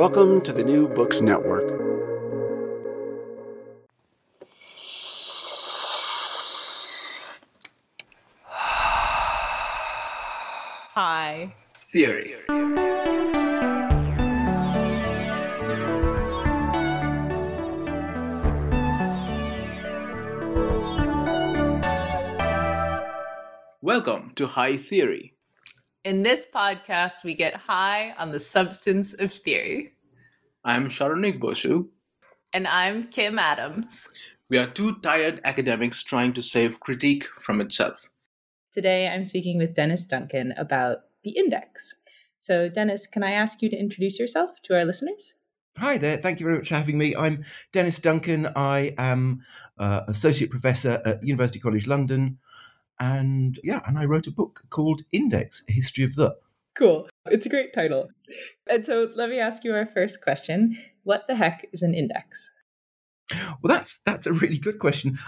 Welcome to the New Books Network. Hi. Theory. Welcome to High Theory. In this podcast, we get high on the substance of theory. I'm Saronik Bosu. And I'm Kim Adams. We are two tired academics trying to save critique from itself. Today, I'm speaking with Dennis Duncan about the index. So, Dennis, can I ask you to introduce yourself to our listeners? Hi there. Thank you very much for having me. I'm Dennis Duncan. I am uh, associate professor at University College London, and yeah, and I wrote a book called Index: A History of the. Cool. It's a great title. And so, let me ask you our first question: What the heck is an index? Well, that's that's a really good question.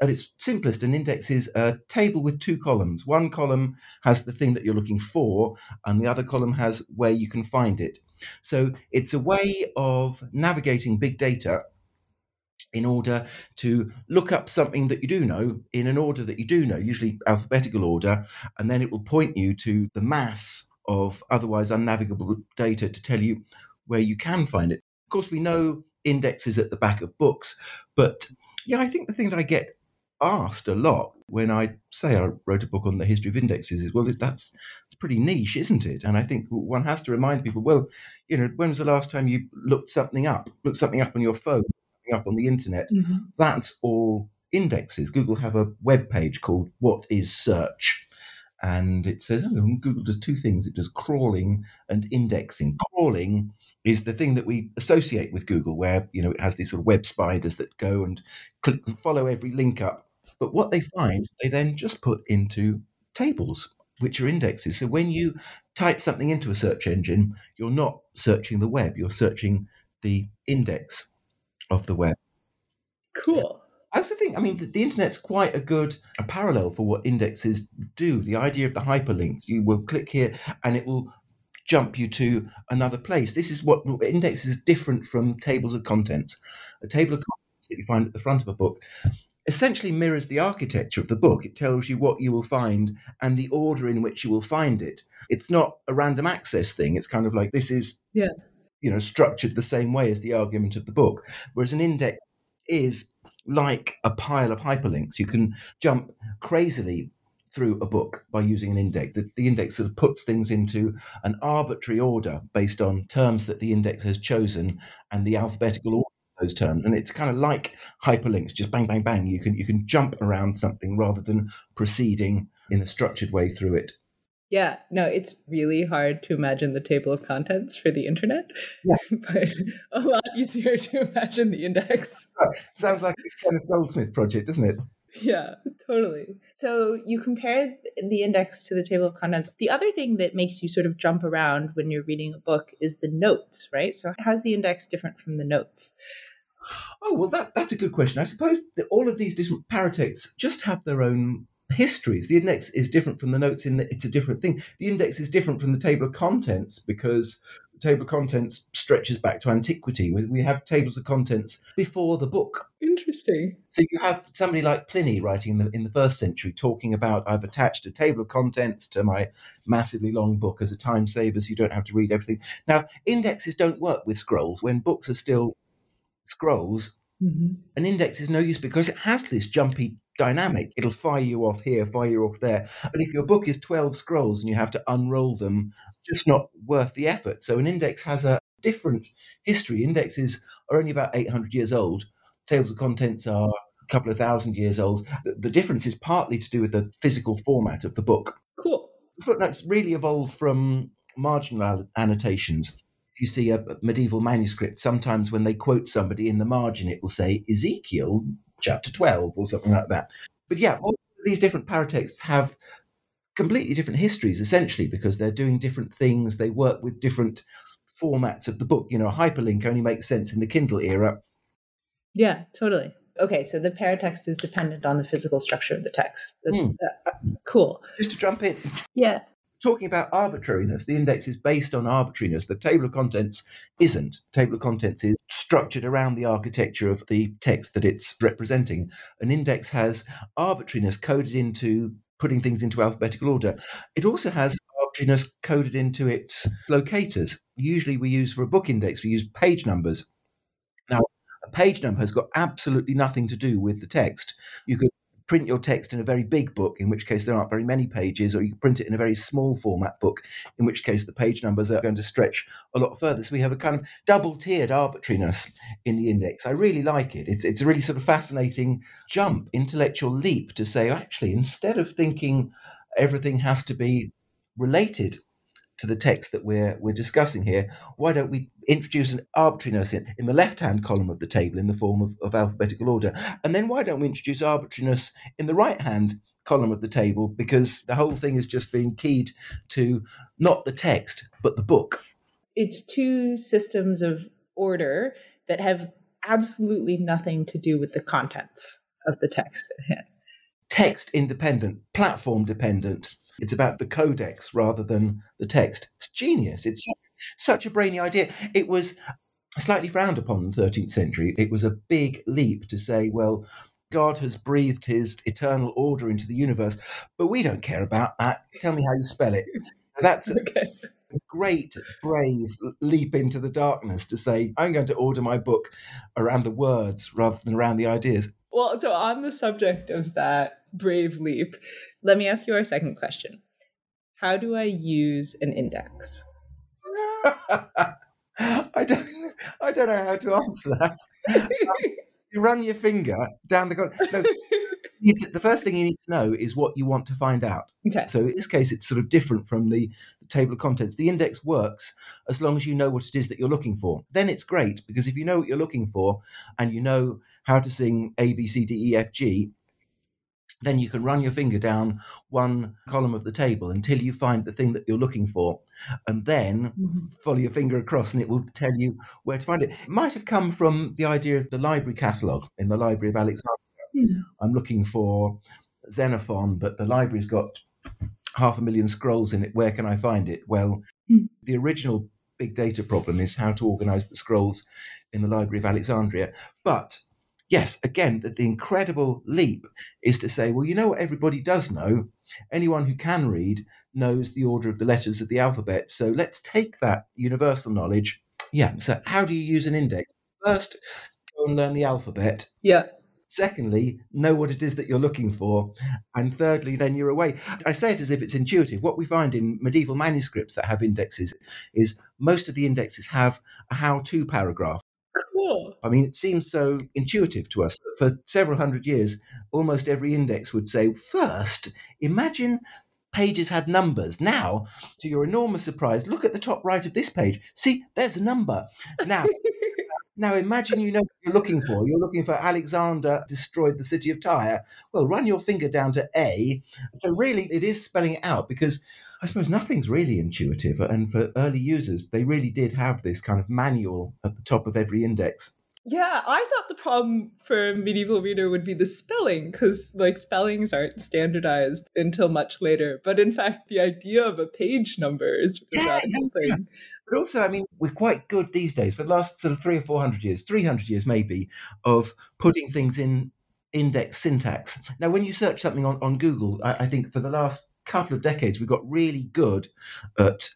At its simplest, an index is a table with two columns. One column has the thing that you're looking for, and the other column has where you can find it. So it's a way of navigating big data in order to look up something that you do know in an order that you do know, usually alphabetical order, and then it will point you to the mass of otherwise unnavigable data to tell you where you can find it. Of course, we know indexes at the back of books. But yeah, I think the thing that I get asked a lot when I say I wrote a book on the history of indexes is, well, that's it's pretty niche, isn't it? And I think one has to remind people, well, you know, when was the last time you looked something up, looked something up on your phone, something up on the internet? Mm-hmm. That's all indexes. Google have a web page called "What Is Search." And it says oh, Google does two things. It does crawling and indexing. Crawling is the thing that we associate with Google, where you know it has these sort of web spiders that go and click, follow every link up. But what they find, they then just put into tables, which are indexes. So when you type something into a search engine, you're not searching the web; you're searching the index of the web. Cool. I also think, I mean, the, the, internet's quite a good a parallel for what indexes do. The idea of the hyperlinks, you will click here and it will jump you to another place. This is what indexes is different from tables of contents. A table of contents that you find at the front of a book essentially mirrors the architecture of the book. It tells you what you will find and the order in which you will find it. It's not a random access thing. It's kind of like this is yeah. You know structured the same way as the argument of the book. Whereas an index is like a pile of hyperlinks. You can jump crazily through a book by using an index. The, the, index sort of puts things into an arbitrary order based on terms that the index has chosen and the alphabetical order of those terms. And it's kind of like hyperlinks, just bang, bang, bang. You can you can jump around something rather than proceeding in a structured way through it. Yeah, no, it's really hard to imagine the table of contents for the internet, yeah. but a lot easier to imagine the index. Sounds like a Kenneth Goldsmith project, doesn't it? Yeah, totally. So you compare the index to the table of contents. The other thing that makes you sort of jump around when you're reading a book is the notes, right? So how's the index different from the notes? Oh, well, that, that's a good question. I suppose that all of these different paratexts just have their own histories. The index is different from the notes in that it's a different thing. The index is different from the table of contents because the table of contents stretches back to antiquity. We, have tables of contents before the book. Interesting. So you have somebody like Pliny writing in the, in the first century talking about I've attached a table of contents to my massively long book as a time saver so you don't have to read everything. Now, indexes don't work with scrolls. When books are still scrolls, Mm-hmm. an index is no use because it has this jumpy dynamic. It'll fire you off here, fire you off there. But if your book is 12 scrolls and you have to unroll them, just not worth the effort. So an index has a different history. Indexes are only about 800 years old. Tables of contents are a couple of thousand years old. The, the difference is partly to do with the physical format of the book. Cool. Footnotes really evolved from marginal annotations if you see a medieval manuscript, sometimes when they quote somebody in the margin, it will say Ezekiel chapter 12 or something like that. But yeah, all these different paratexts have completely different histories, essentially, because they're doing different things. They work with different formats of the book. You know, a hyperlink only makes sense in the Kindle era. Yeah, totally. Okay, so the paratext is dependent on the physical structure of the text. That's Hmm. uh, cool. Just to jump in, Yeah. Talking about arbitrariness, the index is based on arbitrariness. The table of contents isn't. The table of contents is structured around the architecture of the text that it's representing. An index has arbitrariness coded into putting things into alphabetical order. It also has arbitrariness coded into its locators. Usually we use for a book index, we use page numbers. Now, a page number has got absolutely nothing to do with the text. You could print your text in a very big book, in which case there aren't very many pages, or you can print it in a very small format book, in which case the page numbers are going to stretch a lot further. So we have a kind of double tiered arbitrariness in the index. I really like it. It's, it's a really sort of fascinating jump, intellectual leap to say, actually, instead of thinking everything has to be related to the text that we're we're discussing here, why don't we introduce an arbitrariness in, in the left-hand column of the table in the form of, of alphabetical order? And then why don't we introduce arbitrariness in the right-hand column of the table? Because the whole thing is just being keyed to not the text, but the book. It's two systems of order that have absolutely nothing to do with the contents of the text. Text independent, platform dependent. It's about the codex rather than the text. It's genius. It's such a brainy idea. It was slightly frowned upon in the 13th century. It was a big leap to say, well, God has breathed his eternal order into the universe, but we don't care about that. Tell me how you spell it. That's a great, brave leap into the darkness to say, I'm going to order my book around the words rather than around the ideas. Well, so on the subject of that brave leap, let me ask you our second question. How do I use an index? I don't, I don't know how to answer that. you run your finger down the. No, to- the first thing you need to know is what you want to find out. Okay. So in this case, it's sort of different from the, the table of contents. The index works as long as you know what it is that you're looking for. Then it's great because if you know what you're looking for and you know how to sing A, B, C, D, E, F, G, then you can run your finger down one column of the table until you find the thing that you're looking for. And then Mhm. follow your finger across and it will tell you where to find it. It might have come from the idea of the library catalogue in the Library of Alexandria. Hmm. I'm looking for Xenophon, but the library's got half a million scrolls in it. Where can I find it? Well, Hmm. the original big data problem is how to organize the scrolls in the Library of Alexandria. But yes, again, the, the incredible leap is to say, well, you know what everybody does know? Anyone who can read knows the order of the letters of the alphabet. So let's take that universal knowledge. Yeah, so how do you use an index? First, go and learn the alphabet. Yeah. Secondly, know what it is that you're looking for. And thirdly, then you're away. I say it as if it's intuitive. What we find in medieval manuscripts that have indexes is most of the indexes have a how to paragraph. I mean, it seems so intuitive to us. For several hundred years, almost every index would say, first, imagine pages had numbers. Now, to your enormous surprise, look at the top right of this page. See, there's a number. Now, now imagine you know what you're looking for. You're looking for Alexander destroyed the city of Tyre. Well, run your finger down to A. So really, it is spelling it out because I suppose nothing's really intuitive. And for early users, they really did have this kind of manual at the top of every index. Yeah, I thought the problem for a medieval reader would be the spelling, because like spellings aren't standardized until much later. But in fact, the idea of a page number is a Yeah, radical yeah, yeah. thing. But also, I mean, we're quite good these days for the last sort of three or four hundred years, three hundred years maybe, of putting things in index syntax. Now, when you search something on, on Google, I, I think for the last couple of decades, we've got really good at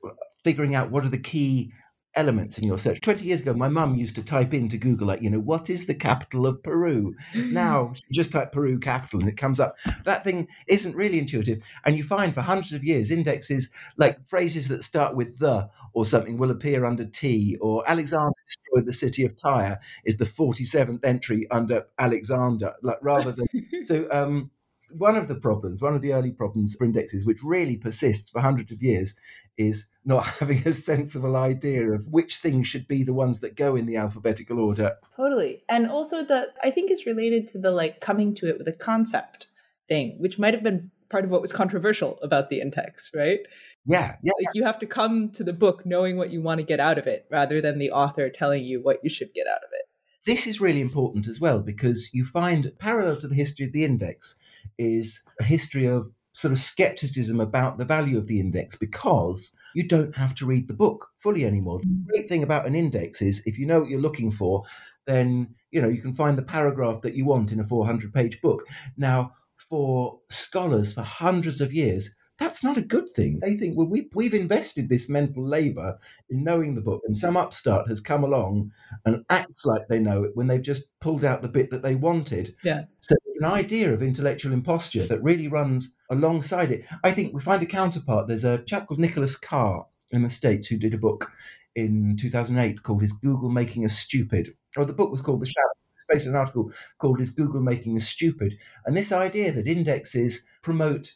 figuring out what are the key elements in your search. 20 years ago, my mum used to type into Google, like, you know, what is the capital of Peru? Now, just type Peru capital and it comes up. That thing isn't really intuitive. And you find for hundreds of years, indexes like phrases that start with the or something will appear under T, or Alexander destroyed the city of Tyre is the 47th entry under Alexander, like rather than. so, um, one of the problems, one of the early problems for indexes, which really persists for hundreds of years, is not having a sensible idea of which things should be the ones that go in the alphabetical order. Totally. And also the I think it's related to the like coming to it with a concept thing, which might have been part of what was controversial about the index, right? Yeah, yeah. Like you have to come to the book knowing what you want to get out of it rather than the author telling you what you should get out of it. This is really important as well because you find parallel to the history of the index is a history of sort of skepticism about the value of the index because you don't have to read the book fully anymore. The great thing about an index is if you know what you're looking for, then you know you can find the paragraph that you want in a 400 page book. Now, for scholars for hundreds of years, that's not a good thing. They think, well, we, we've invested this mental labor in knowing the book, and some upstart has come along and acts like they know it when they've just pulled out the bit that they wanted. Yeah. So there's an idea of intellectual imposture that really runs alongside it. I think we find a counterpart. There's a chap called Nicholas Carr in the States who did a book in 2008 called Is Google Making Us Stupid? Or the book was called The Shallows. Based on an article called Is Google Making Us Stupid? And this idea that indexes promote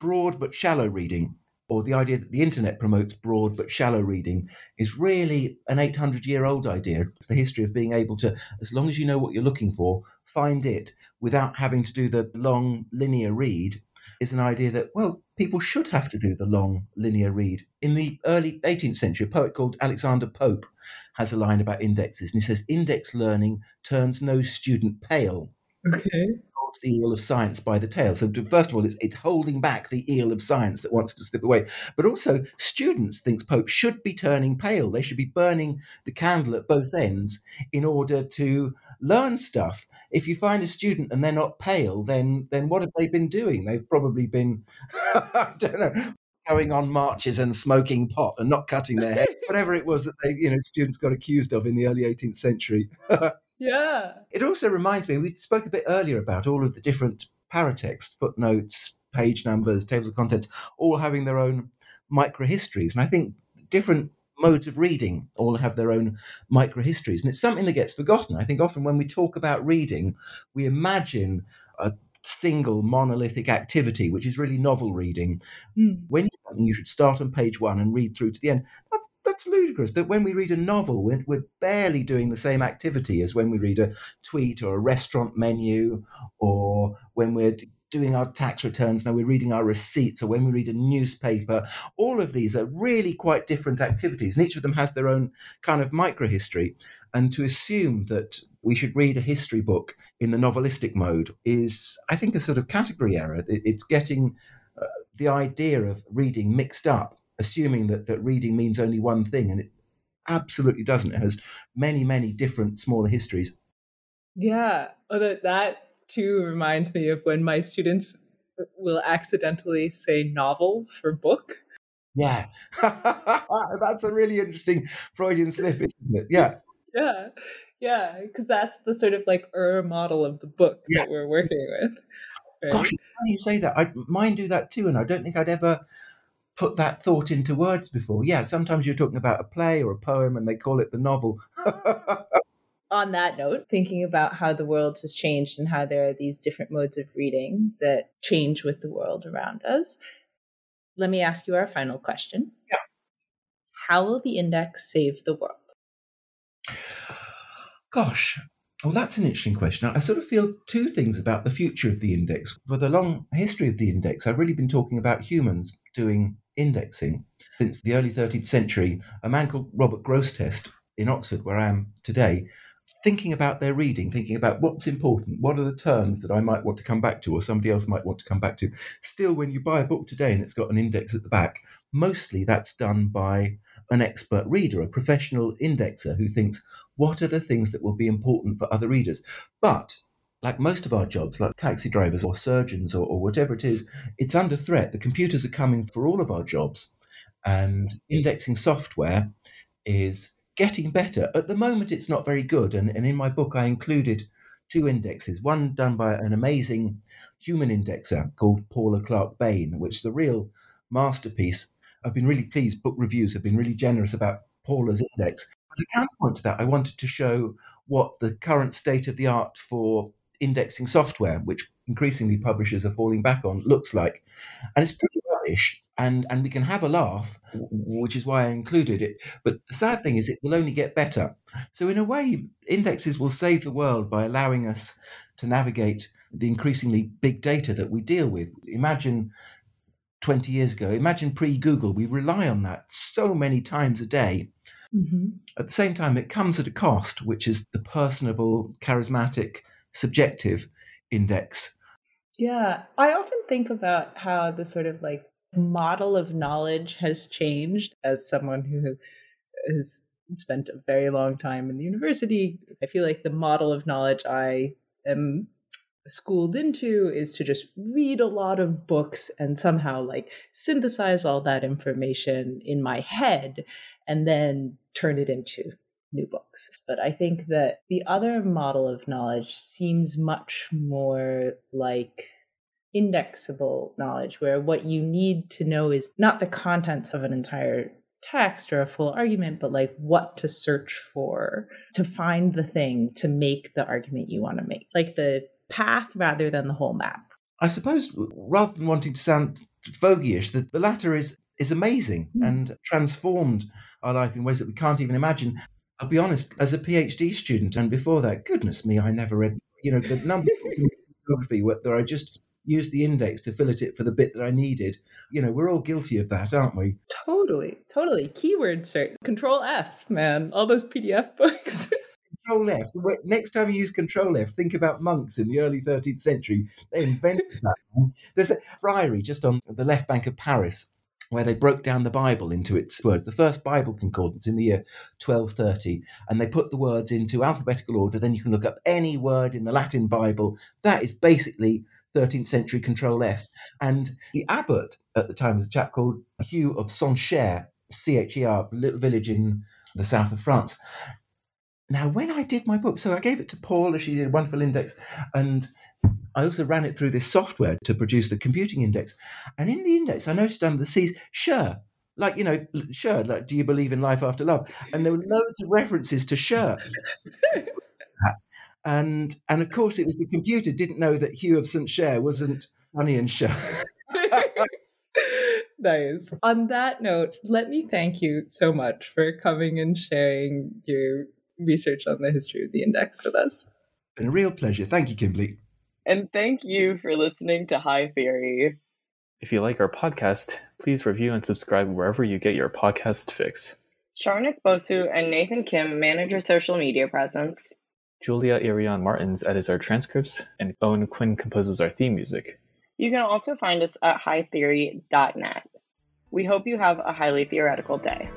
broad but shallow reading, or the idea that the internet promotes broad but shallow reading, is really an 800 year old idea. It's the history of being able to, as long as you know what you're looking for, find it without having to do the long linear read. Is an idea that, well, people should have to do the long linear read. In the early 18th century, a poet called Alexander Pope has a line about indexes, and he says, Index learning turns no student pale Okay. Holds the eel of science by the tail. So, first of all, it's, it's holding back the eel of science that wants to slip away. But also, students, thinks Pope, should be turning pale. They should be burning the candle at both ends in order to learn stuff. If you find a student and they're not pale, then then what have they been doing? They've probably been, I don't know, going on marches and smoking pot and not cutting their hair, whatever it was that they, you know, students got accused of in the early 18th century. Yeah. It also reminds me, we spoke a bit earlier about all of the different paratext, footnotes, page numbers, tables of contents, all having their own microhistories. And I think different modes of reading all have their own microhistories. And it's something that gets forgotten. I think often when we talk about reading, we imagine a single monolithic activity, which is really novel reading. Hmm. When you you should start on page one and read through to the end. That's that's ludicrous. That when we read a novel, we're, we're barely doing the same activity as when we read a tweet or a restaurant menu, or when we're doing our tax returns. Now we're reading our receipts, or when we read a newspaper. All of these are really quite different activities, and each of them has their own kind of microhistory. And to assume that we should read a history book in the novelistic mode is, I think, a sort of category error. It- It's getting uh, the idea of reading mixed up, assuming that, that reading means only one thing, and it absolutely doesn't. It has many, many different smaller histories. Yeah. Although that too reminds me of when my students will accidentally say novel for book. Yeah. That's a really interesting Freudian slip, isn't it? Yeah. Yeah. Yeah. Because that's the sort of like er model of the book Yeah. that we're working with. right? Gosh, now you say that, I, mine do that too, and I don't think I'd ever put that thought into words before. Yeah, sometimes you're talking about a play or a poem, and they call it the novel. on that note, thinking about how the world has changed and how there are these different modes of reading that change with the world around us, let me ask you our final question. Yeah. How will the index save the world? Gosh, well, that's an interesting question. I sort of feel two things about the future of the index. For the long history of the index, I've really been talking about humans doing indexing. Since the early 13th century, a man called Robert Grosseteste in Oxford, where I am today, thinking about their reading, thinking about what's important, what are the terms that I might want to come back to or somebody else might want to come back to. Still, when you buy a book today and it's got an index at the back, mostly that's done by an expert reader, a professional indexer who thinks, what are the things that will be important for other readers? But like most of our jobs, like taxi drivers or surgeons or, or whatever it is, it's under threat. The computers are coming for all of our jobs. And indexing software is getting better. At the moment, it's not very good. And, and in my book, I included two indexes one done by an amazing human indexer called Paula Clarke Bain, which is a real masterpiece. I've been really pleased. Book reviews have been really generous about Paula's index. As a counterpoint to that, I wanted to show what the current state of the art for indexing software, which increasingly publishers are falling back on, looks like. And it's pretty rubbish. And, and we can have a laugh, which is why I included it. But the sad thing is, it will only get better. So, in a way, indexes will save the world by allowing us to navigate the increasingly big data that we deal with. Imagine 20 years ago, imagine pre Google, we rely on that so many times a day. Mm-hmm. At the same time, it comes at a cost, which is the personable, charismatic, subjective index. Yeah, I often think about how the sort of like model of knowledge has changed as someone who has spent a very long time in the university. I feel like the model of knowledge I am schooled into is to just read a lot of books and somehow like synthesize all that information in my head and then turn it into new books. But I think that the other model of knowledge seems much more like indexable knowledge, where what you need to know is not the contents of an entire text or a full argument, but like what to search for to find the thing to make the argument you want to make, like the path rather than the whole map. I suppose rather than wanting to sound fogyish, the, the latter is is amazing mm. and transformed our life in ways that we can't even imagine. I'll be honest, as a PhD student and before that, goodness me, I never read, you know, the number of geography where I just used the index to fill it for the bit that I needed. You know, we're all guilty of that, aren't we? Totally, totally. Keyword search, Control F, man. All those PDF books. Control F. Next time you use Control F, think about monks in the early 13th century. They invented that. There's a friary just on the left bank of Paris where they broke down the Bible into its words. The first Bible concordance in the year 1230, and they put the words into alphabetical order. Then you can look up any word in the Latin Bible. That is basically 13th century Control F. And the abbot at the time was a chap called Hugh of Saint-Cher, C H E R, little village in the south of France. Now, when I did my book, so I gave it to Paula, she did a wonderful index, and I also ran it through this software to produce the computing index. And in the index, I noticed under the C's, Cher, like, you know, Cher, like, do you believe in life after love? And there were loads of references to Cher. and and of course, it was the computer didn't know that Hugh of Saint-Cher wasn't Sonny and Cher. nice. On that note, let me thank you so much for coming and sharing your research on the history of the index with us. Been a real pleasure. Thank you, Kimberly. And thank you for listening to High Theory. If you like our podcast, please review and subscribe wherever you get your podcast fix. Saronik Bosu and Nathan Kim manage our social media presence. Julia Irion Martins edits our transcripts, and Owen Quinn composes our theme music. You can also find us at hightheory.net. We hope you have a highly theoretical day.